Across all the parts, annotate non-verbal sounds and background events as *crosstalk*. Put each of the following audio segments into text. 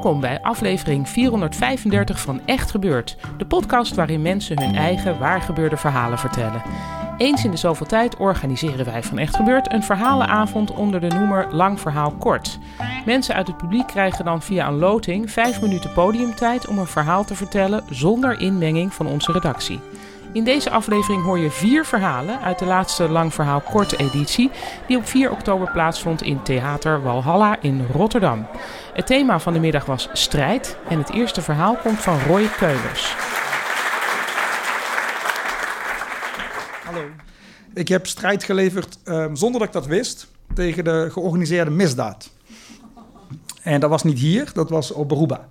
Welkom bij aflevering 435 van Echt Gebeurd, de podcast waarin mensen hun eigen waargebeurde verhalen vertellen. Eens in de zoveel tijd organiseren wij van Echt Gebeurd een verhalenavond onder de noemer Lang Verhaal Kort. Mensen uit het publiek krijgen dan via een loting 5 minuten podiumtijd om een verhaal te vertellen zonder inmenging van onze redactie. In deze aflevering hoor je vier verhalen uit de laatste lang verhaal korte editie, die op 4 oktober plaatsvond in Theater Walhalla in Rotterdam. Het thema van de middag was strijd en het eerste verhaal komt van Roy Keulers. Hallo. Ik heb strijd geleverd um, zonder dat ik dat wist tegen de georganiseerde misdaad. En dat was niet hier, dat was op Beruba.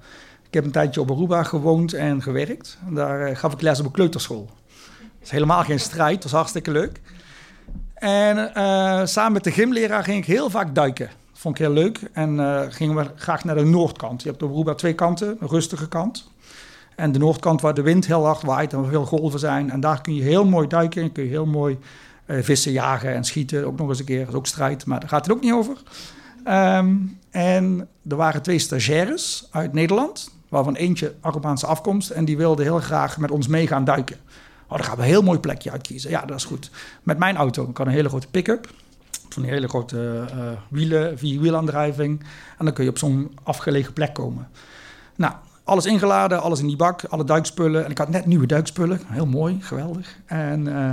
Ik heb een tijdje op Beruba gewoond en gewerkt. Daar uh, gaf ik les op een kleuterschool. Dat is helemaal geen strijd, dat was hartstikke leuk. En uh, samen met de gymleraar ging ik heel vaak duiken. Dat vond ik heel leuk. En uh, gingen we graag naar de noordkant. Je hebt op Aruba twee kanten, een rustige kant. En de noordkant waar de wind heel hard waait en veel golven zijn. En daar kun je heel mooi duiken en kun je heel mooi vissen jagen en schieten. Ook nog eens een keer, dat is ook strijd, maar daar gaat het ook niet over. Um, en er waren twee stagiaires uit Nederland, waarvan eentje Arubaanse afkomst. En die wilde heel graag met ons mee gaan duiken. Oh, dan gaan we een heel mooi plekje uitkiezen. Ja, dat is goed. Met mijn auto. Ik had een hele grote pick-up. Zo'n hele grote uh, wielen, vierwielaandrijving. En dan kun je op zo'n afgelegen plek komen. Nou, alles ingeladen, alles in die bak, alle duikspullen. En ik had net nieuwe duikspullen. Heel mooi, geweldig. En uh,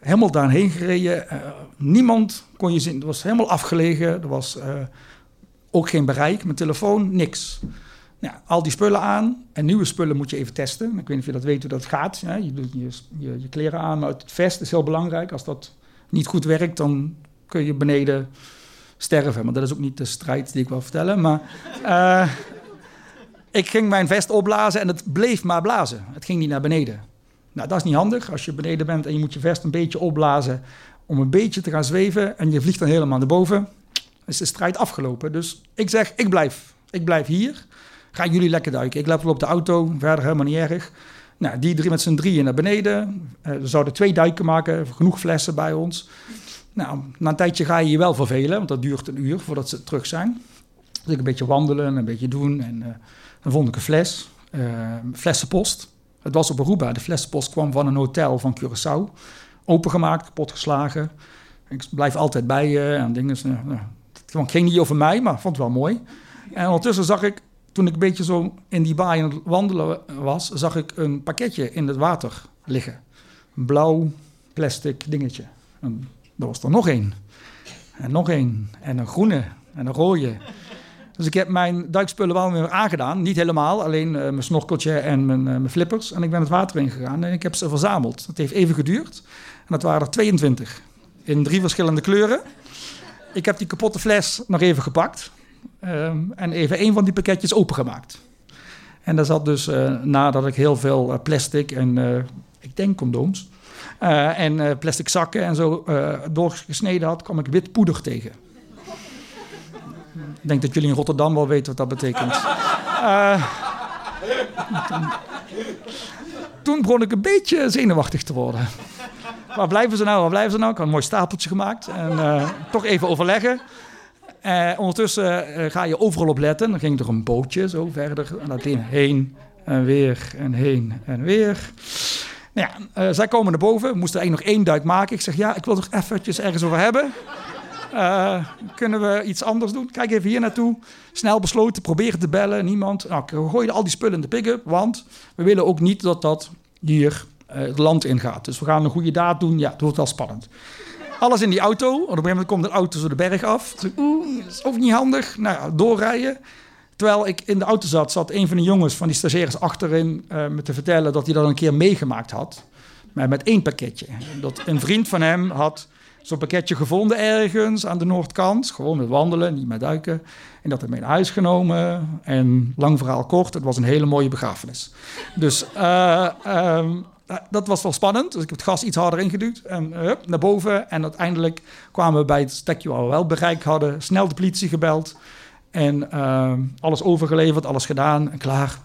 helemaal daarheen gereden. Niemand kon je zien. Het was helemaal afgelegen. Er was ook geen bereik. Mijn telefoon, niks. Nou, al die spullen aan. En nieuwe spullen moet je even testen. Ik weet niet of je dat weet hoe dat gaat. Je doet je, kleren aan, maar het vest is heel belangrijk. Als dat niet goed werkt, dan kun je beneden sterven. Maar dat is ook niet de strijd die ik wil vertellen. Maar uh, ik ging mijn vest opblazen en het bleef maar blazen. Het ging niet naar beneden. Nou, dat is niet handig als je beneden bent en je moet je vest een beetje opblazen om een beetje te gaan zweven. En je vliegt dan helemaal naar boven. Is de strijd afgelopen. Dus ik zeg, ik blijf. Ik blijf hier. Gaan jullie lekker duiken. Ik loop wel op de auto, verder helemaal niet erg. Nou, die drie met z'n drieën naar beneden. Uh, we zouden twee duiken maken, genoeg flessen bij ons. Nou, na een tijdje ga je je wel vervelen, want dat duurt een uur voordat ze terug zijn. Dus ik een beetje wandelen, een beetje doen. En uh, dan vond ik een fles, uh, flessenpost. Het was op Aruba. De flessenpost kwam van een hotel van Curaçao. Opengemaakt, kapotgeslagen. Ik blijf altijd bij je en dingen. Nou, het ging niet over mij, maar vond het wel mooi. En ondertussen zag ik toen ik een beetje zo in die baai aan het wandelen was, zag ik een pakketje in het water liggen. Een blauw plastic dingetje. En er was er nog één. En nog één. En een groene. En een rode. Dus ik heb mijn duikspullen wel weer aangedaan. Niet helemaal, alleen uh, mijn snorkeltje en mijn, uh, mijn, flippers. En ik ben het water ingegaan en ik heb ze verzameld. Het heeft even geduurd. En dat waren er 22. In drie verschillende kleuren. Ik heb die kapotte fles nog even gepakt. Um, en even een van die pakketjes opengemaakt. En daar zat dus, uh, nadat ik heel veel uh, plastic en, uh, ik denk condooms, en plastic zakken en zo doorgesneden had, kwam ik wit poeder tegen. ik denk dat jullie in Rotterdam wel weten wat dat betekent. toen, toen begon ik een beetje zenuwachtig te worden. Waar blijven ze nou? Waar blijven ze nou? Ik had een mooi stapeltje gemaakt. En toch even overleggen. Uh, ondertussen uh, ga je overal op letten. Dan ging er een bootje zo verder. En dat heen en weer en heen en weer. Nou ja, uh, zij komen naar boven. We moesten eigenlijk nog één duik maken. Ik zeg, ja, ik wil toch eventjes ergens over hebben. kunnen we iets anders doen? Kijk even hier naartoe. Snel besloten, proberen te bellen. Niemand. Nou, we gooien al die spullen in de pick-up. Want we willen ook niet dat dat hier het land ingaat. Dus we gaan een goede daad doen. Ja, het wordt wel spannend. Alles in die auto. Op een gegeven moment komt de auto zo de berg af. Oeh, dat is ook niet handig. Nou ja, doorrijden. Terwijl ik in de auto zat, zat een van de jongens van die stagiaires achterin uh, me te vertellen dat hij dat een keer meegemaakt had. maar met één pakketje. Dat een vriend van hem had zo'n pakketje gevonden ergens aan de noordkant. Gewoon met wandelen, niet met duiken. En dat hij mee naar huis genomen. En lang verhaal kort, het was een hele mooie begrafenis. Dus uh, um, dat was wel spannend. Dus ik heb het gas iets harder ingeduwd en hup, naar boven. En uiteindelijk kwamen we bij het stekje waar we wel bereik hadden. Snel de politie gebeld. En uh, alles overgeleverd, alles gedaan en klaar.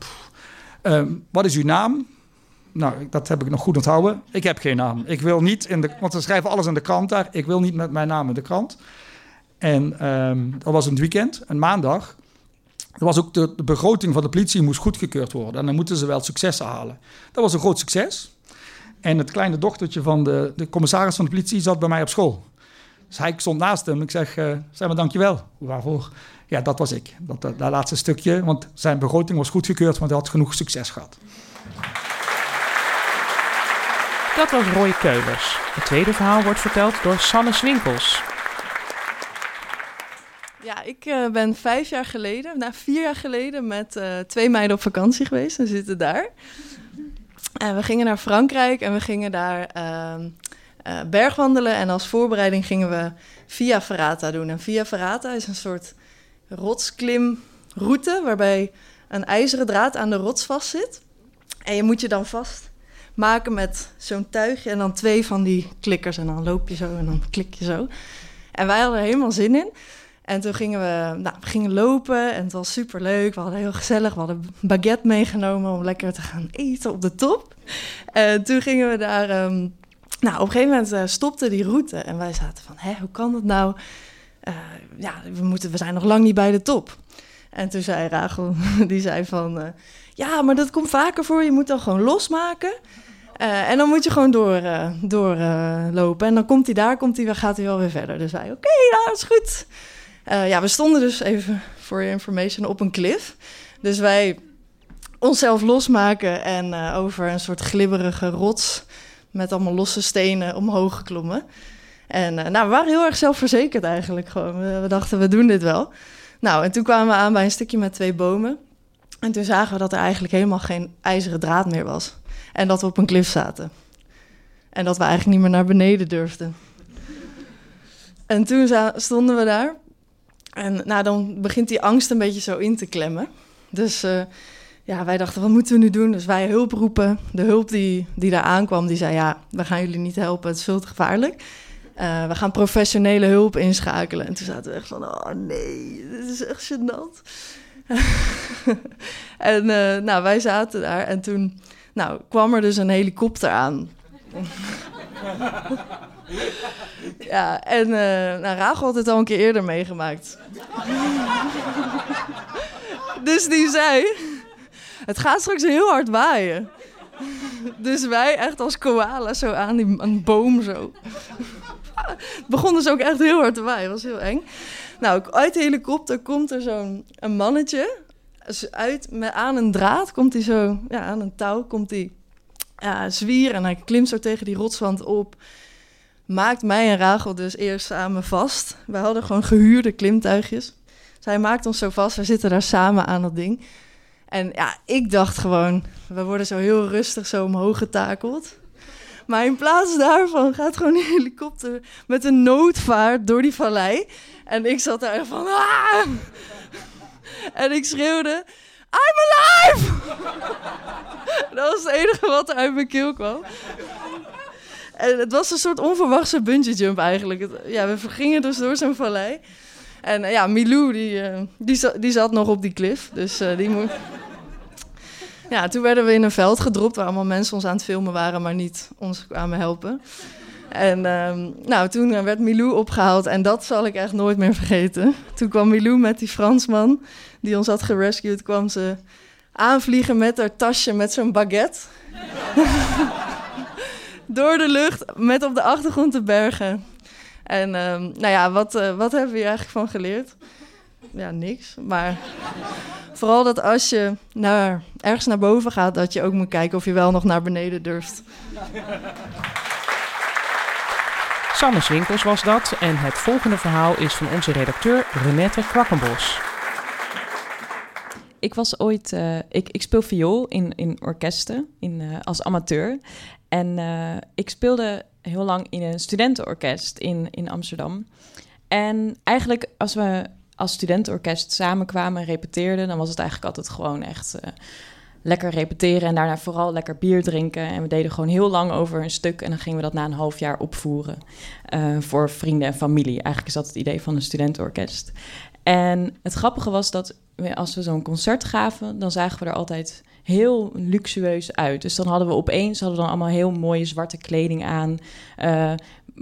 Uh, wat is uw naam? Nou, dat heb ik nog goed onthouden. Ik heb geen naam. Ik wil niet in de. Want ze schrijven alles in de krant daar. Ik wil niet met mijn naam in de krant. En um, dat was een weekend, een maandag. Was ook de, de, begroting van de politie moest goedgekeurd worden. En dan moeten ze wel successen halen. Dat was een groot succes. En het kleine dochtertje van de, de commissaris van de politie zat bij mij op school. Dus hij stond naast hem. Ik zeg, uh, zeg maar dankjewel. Waarvoor? Ja, dat was ik. Dat, dat, dat laatste stukje. Want zijn begroting was goedgekeurd, want hij had genoeg succes gehad. Dat was Roy Keulers. Het tweede verhaal wordt verteld door Sanne Swinkels. Ja, ik uh, ben vijf jaar geleden, nou vier jaar geleden, met uh, twee meiden op vakantie geweest. We zitten daar. En we gingen naar Frankrijk en we gingen daar uh, bergwandelen. En als voorbereiding gingen we Via Ferrata doen. En Via Ferrata is een soort rotsklimroute waarbij een ijzeren draad aan de rots vastzit. En je moet je dan vastmaken met zo'n tuigje en dan twee van die klikkers. En dan loop je zo en dan klik je zo. En wij hadden er helemaal zin in. En toen gingen we, nou, we gingen lopen en het was super leuk. We hadden heel gezellig. We hadden baguette meegenomen om lekker te gaan eten op de top. En toen gingen we daar. Um, nou, op een gegeven moment uh, stopte die route en wij zaten van, hè, hoe kan dat nou? Uh, ja, we, moeten, we zijn nog lang niet bij de top. En toen zei Rachel, *laughs* die zei van, uh, ja, maar dat komt vaker voor. Je moet dan gewoon losmaken. En dan moet je gewoon door, doorlopen. en dan komt hij daar, komt hij, gaat hij wel weer verder. Dus wij, oké, nou, is goed. Uh, ja, we stonden dus even voor je information op een cliff. Dus wij onszelf losmaken en uh, over een soort glibberige rots met allemaal losse stenen omhoog geklommen. En uh, nou, we waren heel erg zelfverzekerd eigenlijk gewoon. We, we, dachten, we doen dit wel. Nou, en toen kwamen we aan bij een stukje met twee bomen. En toen zagen we dat er eigenlijk helemaal geen ijzeren draad meer was. En dat we op een klif zaten. En dat we eigenlijk niet meer naar beneden durfden. En toen stonden we daar en nou, dan begint die angst een beetje zo in te klemmen. Dus uh, ja, wij dachten, wat moeten we nu doen? Dus wij hulp roepen. De hulp die, die daar aankwam, die zei, ja, we gaan jullie niet helpen, het is veel te gevaarlijk. Uh, we gaan professionele hulp inschakelen. En toen zaten we echt van, oh nee, dit is echt gênant. *laughs* en uh, nou, wij zaten daar en toen nou, kwam er dus een helikopter aan. Ja, en uh, nou, Rachel had het al een keer eerder meegemaakt. dus die zei: Het gaat straks heel hard waaien. Dus wij echt als koala zo aan die een boom zo. Het begon dus ook echt heel hard te waaien, was heel eng. Nou, uit de helikopter komt er zo'n een mannetje. Uit, met, aan een draad komt hij zo, ja, aan een touw komt hij zwier en hij klimt zo tegen die rotswand op maakt mij en Rachel dus eerst samen vast. We hadden gewoon gehuurde klimtuigjes. Zij maakt ons zo vast, we zitten daar samen aan dat ding. En ja, ik dacht gewoon, we worden zo heel rustig zo omhoog getakeld. Maar in plaats daarvan gaat gewoon een helikopter met een noodvaart door die vallei. En ik zat daar van... Ah! En ik schreeuwde... I'm alive! *laughs* Dat was het enige wat er uit mijn keel kwam. En het was een soort onverwachte bungee jump eigenlijk. Ja, we gingen dus door zo'n vallei. En uh, ja, Milou, die, uh, die, zat nog op die klif. Dus uh, die moet... *laughs* Ja, toen werden we in een veld gedropt waar allemaal mensen ons aan het filmen waren, maar niet ons kwamen helpen. En um, nou, toen werd Milou opgehaald en dat zal ik echt nooit meer vergeten. Toen kwam Milou met die Fransman die ons had gerescued, kwam ze aanvliegen met haar tasje met zo'n baguette *laughs* door de lucht met op de achtergrond de bergen. En um, nou ja, wat, uh, wat hebben we hier eigenlijk van geleerd? Ja, niks. Maar vooral dat als je naar, ergens naar boven gaat, dat je ook moet kijken of je wel nog naar beneden durft. Sanne Swinkels was dat en het volgende verhaal is van onze redacteur Renette Kwakkenbos. Ik was ooit... eh, ik, ik speel viool in, in orkesten in, eh, als amateur. En eh, ik speelde heel lang in een studentenorkest in, in Amsterdam. En eigenlijk als we als studentenorkest samenkwamen en repeteerden... dan was het eigenlijk altijd gewoon echt... lekker repeteren en daarna vooral lekker bier drinken. En we deden gewoon heel lang over een stuk en dan gingen we dat na een half jaar opvoeren voor vrienden en familie. Eigenlijk is dat het idee van een studentenorkest. En het grappige was dat als we zo'n concert gaven, dan zagen we er altijd heel luxueus uit. Dus dan hadden we opeens hadden we dan allemaal heel mooie zwarte kleding aan. Eh,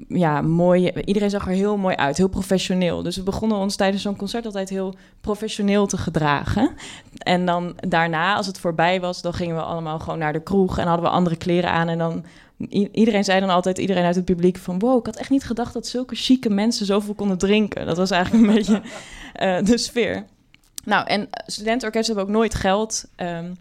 ja, mooi. Iedereen zag er heel mooi uit, heel professioneel. Dus we begonnen ons tijdens zo'n concert altijd heel professioneel te gedragen. En dan daarna, als het voorbij was, dan gingen we allemaal gewoon naar de kroeg en hadden we andere kleren aan. En dan iedereen zei dan altijd, iedereen uit het publiek van wow, ik had echt niet gedacht dat zulke chique mensen zoveel konden drinken. Dat was eigenlijk een *laughs* beetje eh, de sfeer. Nou, en studentenorkesten hebben ook nooit geld. ehm,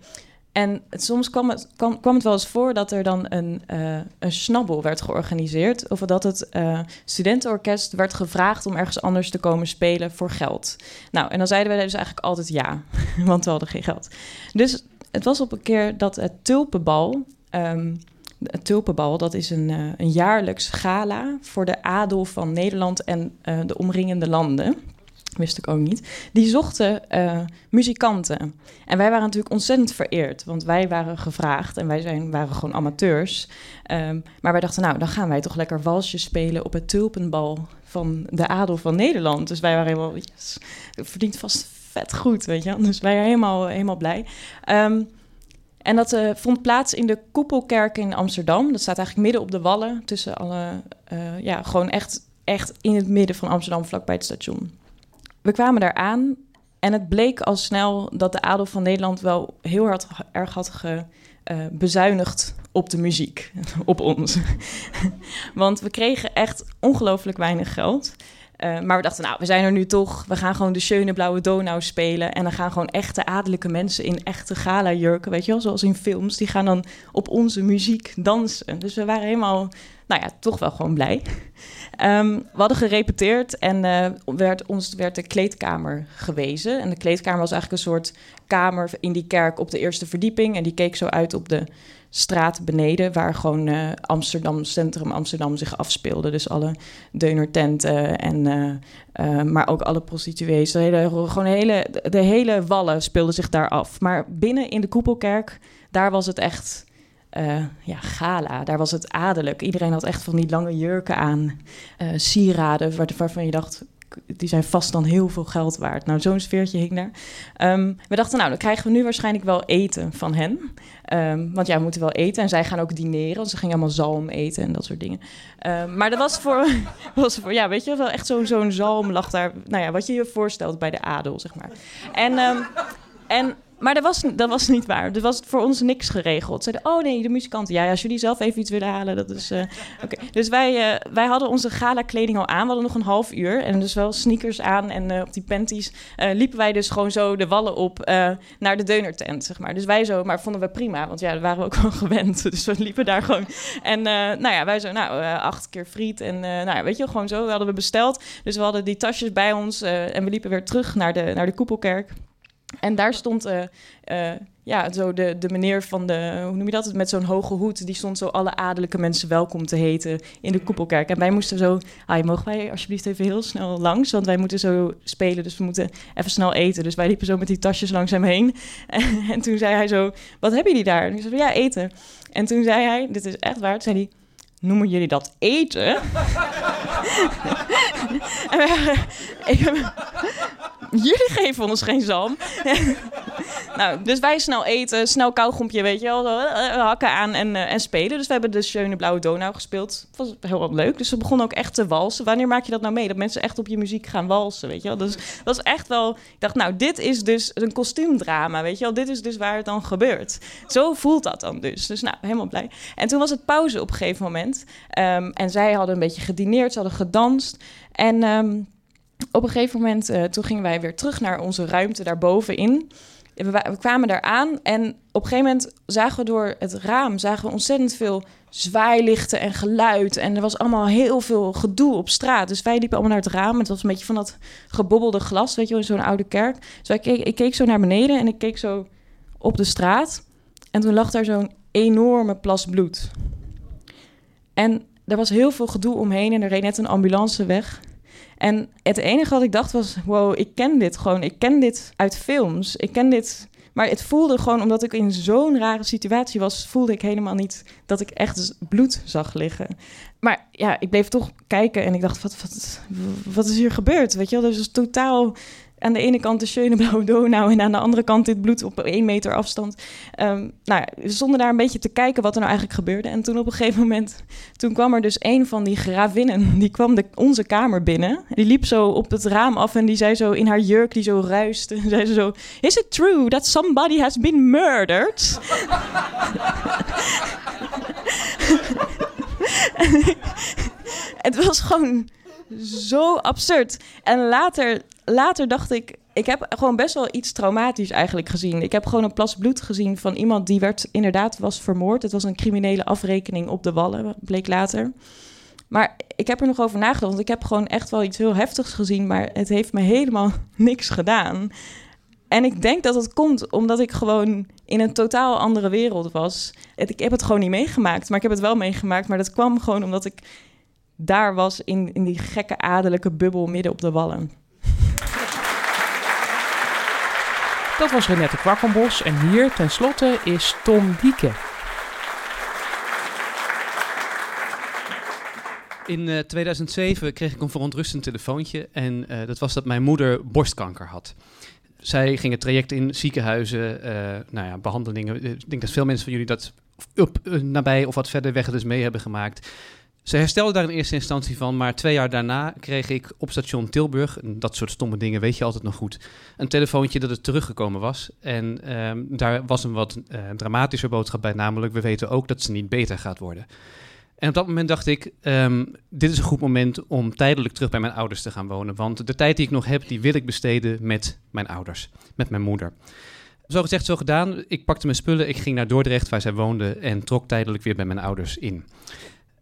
en soms kwam het, kwam, het wel eens voor dat er dan een, eh, een snabbel werd georganiseerd. Of dat het eh, studentenorkest werd gevraagd om ergens anders te komen spelen voor geld. Nou, en dan zeiden wij dus eigenlijk altijd ja, *laughs* want we hadden geen geld. Dus het was op een keer dat het Tulpenbal... ehm, het Tulpenbal, dat is een, eh, een jaarlijks gala voor de adel van Nederland en de omringende landen. Wist ik ook niet. Die zochten eh, muzikanten. En wij waren natuurlijk ontzettend vereerd, want wij waren gevraagd en wij zijn, waren gewoon amateurs. Ehm, maar wij dachten, nou, dan gaan wij toch lekker walsjes spelen op het tulpenbal van de adel van Nederland. Dus wij waren helemaal, verdient vast vet goed, weet je. Dus wij waren helemaal, helemaal blij. Ehm, en dat eh, vond plaats in de Koepelkerk in Amsterdam. Dat staat eigenlijk midden op de wallen, tussen alle, eh, ja, gewoon echt, echt in het midden van Amsterdam, vlakbij het station. We kwamen daar aan en het bleek al snel dat de adel van Nederland wel heel hard erg had ge, eh, bezuinigd op de muziek, *laughs* op ons. *laughs* Want we kregen echt ongelooflijk weinig geld. Eh, maar we dachten, nou, we zijn er nu toch. We gaan gewoon de Schöne Blauwe Donau spelen. En dan gaan gewoon echte adellijke mensen in echte gala-jurken, weet je wel, zoals in films. Die gaan dan op onze muziek dansen. Dus we waren helemaal, nou ja, toch wel gewoon blij. Ehm, we hadden gerepeteerd en eh, werd, ons werd de kleedkamer gewezen. En de kleedkamer was eigenlijk een soort kamer in die kerk op de eerste verdieping. En die keek zo uit op de straat beneden, waar gewoon eh, Amsterdam, centrum Amsterdam zich afspeelde. Dus alle deunertenten en eh, eh, maar ook alle prostituees. De hele, gewoon hele, de hele wallen speelden zich daar af. Maar binnen in de koepelkerk, daar was het echt ja, gala. Daar was het adellijk. Iedereen had echt van die lange jurken aan. sieraden waar- waarvan je dacht, die zijn vast dan heel veel geld waard. Nou, zo'n sfeertje hing daar. Ehm, we dachten, nou, dan krijgen we nu waarschijnlijk wel eten van hen. Ehm, want ja, we moeten wel eten. En zij gaan ook dineren. Want ze gingen allemaal zalm eten en dat soort dingen. Ehm, maar dat was voor, *laughs* was voor, ja, weet je wel, echt zo'n zo'n zalm lag daar. Nou ja, wat je je voorstelt bij de adel, zeg maar. En, en maar dat was, dat was niet waar. Er was voor ons niks geregeld. Ze zeiden, oh nee, de muzikanten. Ja, als jullie zelf even iets willen halen, dat is... *laughs* Oké, dus wij, eh, wij hadden onze gala-kleding al aan. We hadden nog een half uur. En dus wel sneakers aan en eh, op die panties liepen wij dus gewoon zo de wallen op naar de deunertent, zeg maar. Dus wij zo, maar vonden we prima, want ja, daar waren we ook *laughs* wel gewend. Dus we liepen daar gewoon. En nou ja, wij zo, nou, acht keer friet. En nou ja, weet je gewoon zo hadden we besteld. Dus we hadden die tasjes bij ons en we liepen weer terug naar de, naar de Koepelkerk. En daar stond eh, eh, ja, zo de, de meneer van de, hoe noem je dat, met zo'n hoge hoed, die stond zo alle adellijke mensen welkom te heten in de koepelkerk. En wij moesten zo, ah, mogen wij alsjeblieft even heel snel langs, want wij moeten zo spelen, dus we moeten even snel eten. Dus wij liepen zo met die tasjes langs hem heen. En, *laughs* en toen zei hij zo, wat hebben jullie daar? En ik zei, ja, eten. En toen zei hij, dit is echt waar, toen zei hij, noemen jullie dat eten? *laughs* en wij, *laughs* ik, jullie geven ons geen zalm. *laughs* nou, dus wij snel eten, snel kauwgompje, weet je wel, zo, eh, hakken aan en, eh, en spelen. Dus we hebben de Schöne Blauwe Donau gespeeld. Het was heel wat leuk. Dus we begonnen ook echt te walsen. Wanneer maak je dat nou mee? Dat mensen echt op je muziek gaan walsen, weet je wel. Dus dat was echt wel... Ik dacht, nou, dit is dus een kostuumdrama, weet je wel. Dit is dus waar het dan gebeurt. Zo voelt dat dan dus. Dus nou, helemaal blij. En toen was het pauze op een gegeven moment. Ehm, en zij hadden een beetje gedineerd, ze hadden gedanst. En... ehm, op een gegeven moment, eh, toen gingen wij weer terug naar onze ruimte daarbovenin. we, we kwamen daar aan en op een gegeven moment zagen we door het raam zagen we ontzettend veel zwaailichten en geluid. En er was allemaal heel veel gedoe op straat. Dus wij liepen allemaal naar het raam. Het was een beetje van dat gebobbelde glas, weet je wel, zo'n oude kerk. Dus wij keek, ik keek zo naar beneden en ik keek zo op de straat. En toen lag daar zo'n enorme plas bloed. En er was heel veel gedoe omheen en er reed net een ambulance weg. En het enige wat ik dacht was: wow, ik ken dit gewoon. Ik ken dit uit films. Ik ken dit. Maar het voelde gewoon, omdat ik in zo'n rare situatie was, voelde ik helemaal niet dat ik echt bloed zag liggen. Maar ja, ik bleef toch kijken en ik dacht: wat, wat, wat is hier gebeurd? Weet je wel, dus totaal aan de ene kant de schöne blauwe Donau en aan de andere kant dit bloed op één meter afstand. Ehm, nou, we daar een beetje te kijken wat er nou eigenlijk gebeurde. En toen op een gegeven moment, toen kwam er dus een van die gravinnen, die kwam de, onze kamer binnen. Die liep zo op het raam af en die zei zo in haar jurk die zo ruiste, *laughs* zei ze zo, is it true that somebody has been murdered? *laughs* het was gewoon zo absurd. En later, later dacht ik, ik heb gewoon best wel iets traumatisch eigenlijk gezien. Ik heb gewoon een plas bloed gezien van iemand die werd inderdaad was vermoord. Het was een criminele afrekening op de wallen, bleek later. Maar ik heb er nog over nagedacht, want ik heb gewoon echt wel iets heel heftigs gezien, maar het heeft me helemaal *laughs* niks gedaan. En ik denk dat het komt omdat ik gewoon in een totaal andere wereld was. Ik heb het gewoon niet meegemaakt, maar ik heb het wel meegemaakt. Maar dat kwam gewoon omdat ik daar was in, in die gekke adellijke bubbel midden op de wallen. Dat was Renette Kwakkenbos en hier tenslotte is Tom Dieke. In eh, 2007 kreeg ik een verontrustend telefoontje en eh, dat was dat mijn moeder borstkanker had. Zij ging het traject in ziekenhuizen, eh, nou ja, behandelingen. Eh, Ik denk dat veel mensen van jullie dat op, nabij of wat verder weg dus mee hebben gemaakt. Ze herstelde daar in eerste instantie van, maar twee jaar daarna kreeg ik op station Tilburg, dat soort stomme dingen weet je altijd nog goed, een telefoontje dat het teruggekomen was. En ehm, daar was een wat eh, dramatischer boodschap bij, namelijk we weten ook dat ze niet beter gaat worden. En op dat moment dacht ik, ehm, dit is een goed moment om tijdelijk terug bij mijn ouders te gaan wonen. Want de tijd die ik nog heb, die wil ik besteden met mijn ouders, met mijn moeder. Zo gezegd, zo gedaan. Ik pakte mijn spullen, ik ging naar Dordrecht, waar zij woonde, en trok tijdelijk weer bij mijn ouders in.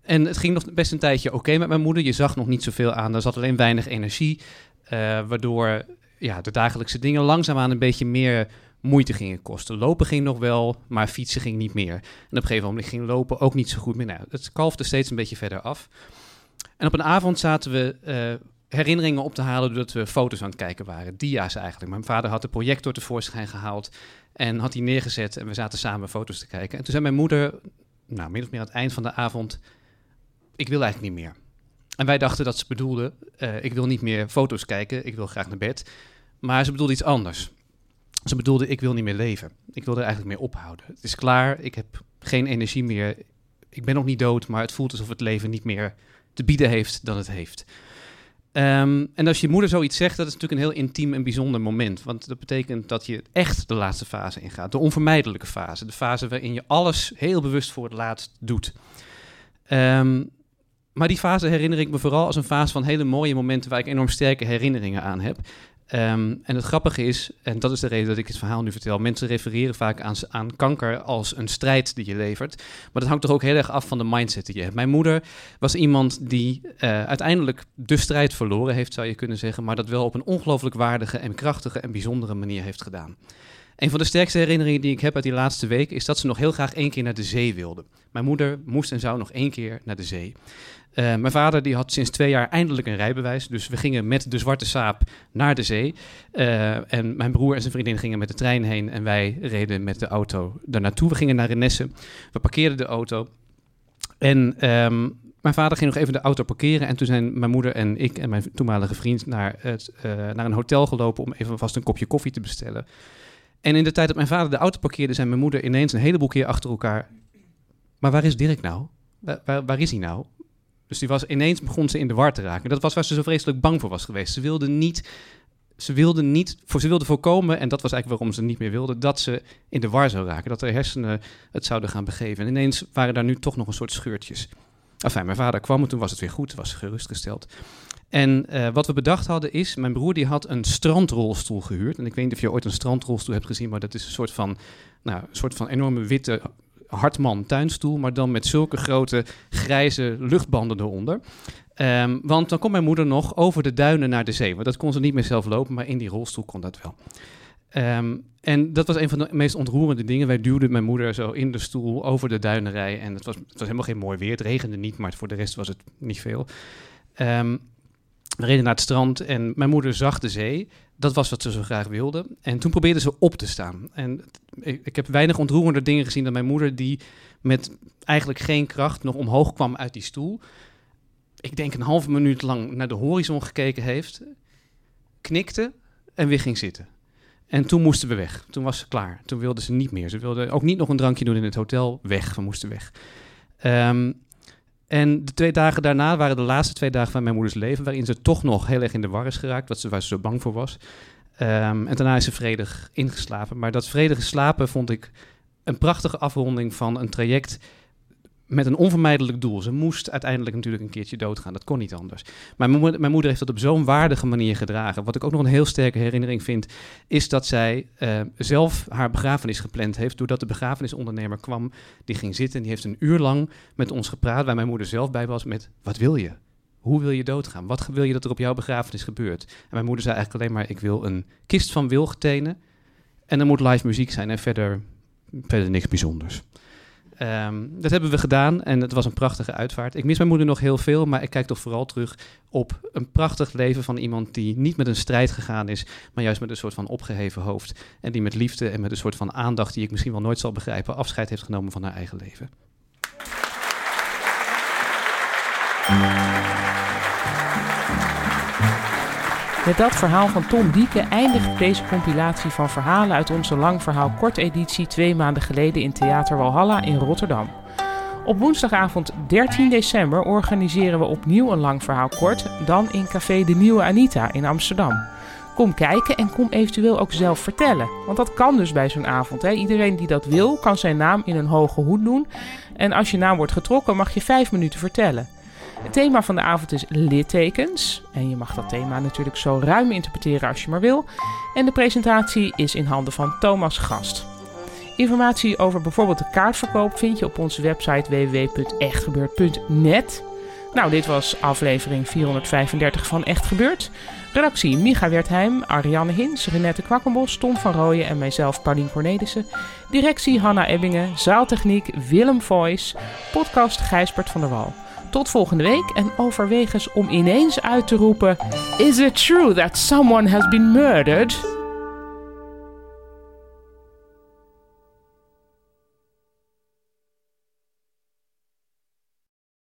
En het ging nog best een tijdje oké met mijn moeder. Je zag nog niet zoveel aan, er zat alleen weinig energie. eh, waardoor ja, de dagelijkse dingen langzaamaan een beetje meer moeite gingen kosten. Lopen ging nog wel, maar fietsen ging niet meer. En op een gegeven moment ging lopen ook niet zo goed meer. Nou, het kalfde steeds een beetje verder af. En op een avond zaten we eh, herinneringen op te halen doordat we foto's aan het kijken waren. Dia's eigenlijk. Mijn vader had de projector tevoorschijn gehaald en had die neergezet en we zaten samen foto's te kijken. En toen zei mijn moeder, nou, min of meer aan het eind van de avond, ik wil eigenlijk niet meer. En wij dachten dat ze bedoelde, eh, ik wil niet meer foto's kijken, ik wil graag naar bed. Maar ze bedoelde iets anders. Ze bedoelde, ik wil niet meer leven. Ik wil er eigenlijk mee ophouden. Het is klaar, ik heb geen energie meer. Ik ben nog niet dood, maar het voelt alsof het leven niet meer te bieden heeft dan het heeft. Ehm, en als je moeder zoiets zegt, dat is natuurlijk een heel intiem en bijzonder moment. Want dat betekent dat je echt de laatste fase ingaat. De onvermijdelijke fase. De fase waarin je alles heel bewust voor het laatst doet. Ehm, maar die fase herinner ik me vooral als een fase van hele mooie momenten waar ik enorm sterke herinneringen aan heb. Ehm, en het grappige is, en dat is de reden dat ik het verhaal nu vertel, mensen refereren vaak aan, kanker als een strijd die je levert. Maar dat hangt toch ook heel erg af van de mindset die je hebt. Mijn moeder was iemand die eh, uiteindelijk de strijd verloren heeft, zou je kunnen zeggen, maar dat wel op een ongelooflijk waardige en krachtige en bijzondere manier heeft gedaan. Een van de sterkste herinneringen die ik heb uit die laatste week is dat ze nog heel graag één keer naar de zee wilde. Mijn moeder moest en zou nog één keer naar de zee. Uh, mijn vader die had sinds twee jaar eindelijk een rijbewijs. Dus we gingen met de Zwarte Saap naar de zee. Uh, en mijn broer en zijn vriendin gingen met de trein heen. En wij reden met de auto daar naartoe. We gingen naar Renesse. We parkeerden de auto. En um, mijn vader ging nog even de auto parkeren. En toen zijn mijn moeder en ik en mijn toenmalige vriend naar, het, uh, naar een hotel gelopen... om even vast een kopje koffie te bestellen. En in de tijd dat mijn vader de auto parkeerde... zei mijn moeder ineens een heleboel keer achter elkaar... Maar waar is Dirk nou? Waar, waar, waar is hij nou? Dus die was, ineens begon ze in de war te raken. Dat was waar ze zo vreselijk bang voor was geweest. Ze wilde niet, ze wilde niet, voor, ze wilde voorkomen, en dat was eigenlijk waarom ze niet meer wilde, dat ze in de war zou raken. Dat de hersenen het zouden gaan begeven. En ineens waren daar nu toch nog een soort scheurtjes. Enfin, mijn vader kwam en toen was het weer goed, was gerustgesteld. En uh, wat we bedacht hadden is, mijn broer die had een strandrolstoel gehuurd. En ik weet niet of je ooit een strandrolstoel hebt gezien, maar dat is een soort van, nou, een soort van enorme witte Hartman tuinstoel, maar dan met zulke grote grijze luchtbanden eronder. Um, want dan kon mijn moeder nog over de duinen naar de zee. Want dat kon ze niet meer zelf lopen, maar in die rolstoel kon dat wel. Um, en dat was een van de meest ontroerende dingen. Wij duwden mijn moeder zo in de stoel over de duinerij. En het was, het was helemaal geen mooi weer. Het regende niet, maar voor de rest was het niet veel. Um, we reden naar het strand en mijn moeder zag de zee. Dat was wat ze zo graag wilde. En toen probeerde ze op te staan. En ik, heb weinig ontroerende dingen gezien dan mijn moeder, die met eigenlijk geen kracht nog omhoog kwam uit die stoel. Ik denk een halve minuut lang naar de horizon gekeken heeft, knikte en weer ging zitten. En toen moesten we weg. Toen was ze klaar. Toen wilde ze niet meer. Ze wilde ook niet nog een drankje doen in het hotel. Weg. We moesten weg. Um, en de twee dagen daarna waren de laatste twee dagen van mijn moeders leven, waarin ze toch nog heel erg in de war is geraakt, wat ze, waar ze zo bang voor was. Um, en daarna is ze vredig ingeslapen. Maar dat vredige slapen vond ik een prachtige afronding van een traject met een onvermijdelijk doel. Ze moest uiteindelijk natuurlijk een keertje doodgaan. Dat kon niet anders. Maar mijn moeder, heeft dat op zo'n waardige manier gedragen. Wat ik ook nog een heel sterke herinnering vind, is dat zij uh, zelf haar begrafenis gepland heeft. Doordat de begrafenisondernemer kwam, die ging zitten en die heeft een uur lang met ons gepraat, waar mijn moeder zelf bij was, met wat wil je? Hoe wil je doodgaan? Wat wil je dat er op jouw begrafenis gebeurt? En mijn moeder zei eigenlijk alleen maar, ik wil een kist van wilgetenen en er moet live muziek zijn en verder, verder niks bijzonders. Um, dat hebben we gedaan en het was een prachtige uitvaart. Ik mis mijn moeder nog heel veel, maar ik kijk toch vooral terug op een prachtig leven van iemand die niet met een strijd gegaan is, maar juist met een soort van opgeheven hoofd. En die met liefde en met een soort van aandacht die ik misschien wel nooit zal begrijpen, afscheid heeft genomen van haar eigen leven. Met dat verhaal van Tom Dieke eindigt deze compilatie van verhalen uit onze lang verhaal kort editie twee maanden geleden in Theater Walhalla in Rotterdam. Op woensdagavond 13 december organiseren we opnieuw een lang verhaal kort, dan in Café de Nieuwe Anita in Amsterdam. Kom kijken en kom eventueel ook zelf vertellen. Want dat kan dus bij zo'n avond. Hè. Iedereen die dat wil, kan zijn naam in een hoge hoed doen. En als je naam wordt getrokken, mag je vijf minuten vertellen. Het thema van de avond is littekens. En je mag dat thema natuurlijk zo ruim interpreteren als je maar wil. En de presentatie is in handen van Thomas Gast. Informatie over bijvoorbeeld de kaartverkoop vind je op onze website www.echtgebeurd.net. Nou, dit was aflevering 435 van Echt Gebeurd. Redactie Micha Wertheim, Ariane Hins, Renette Kwakkenbos, Tom van Rooyen en mijzelf Paulien Cornelissen. Directie Hanna Ebbingen, zaaltechniek Willem Voice, podcast Gijsbert van der Wal. Tot volgende week en overweeg eens om ineens uit te roepen: Is it true that someone has been murdered?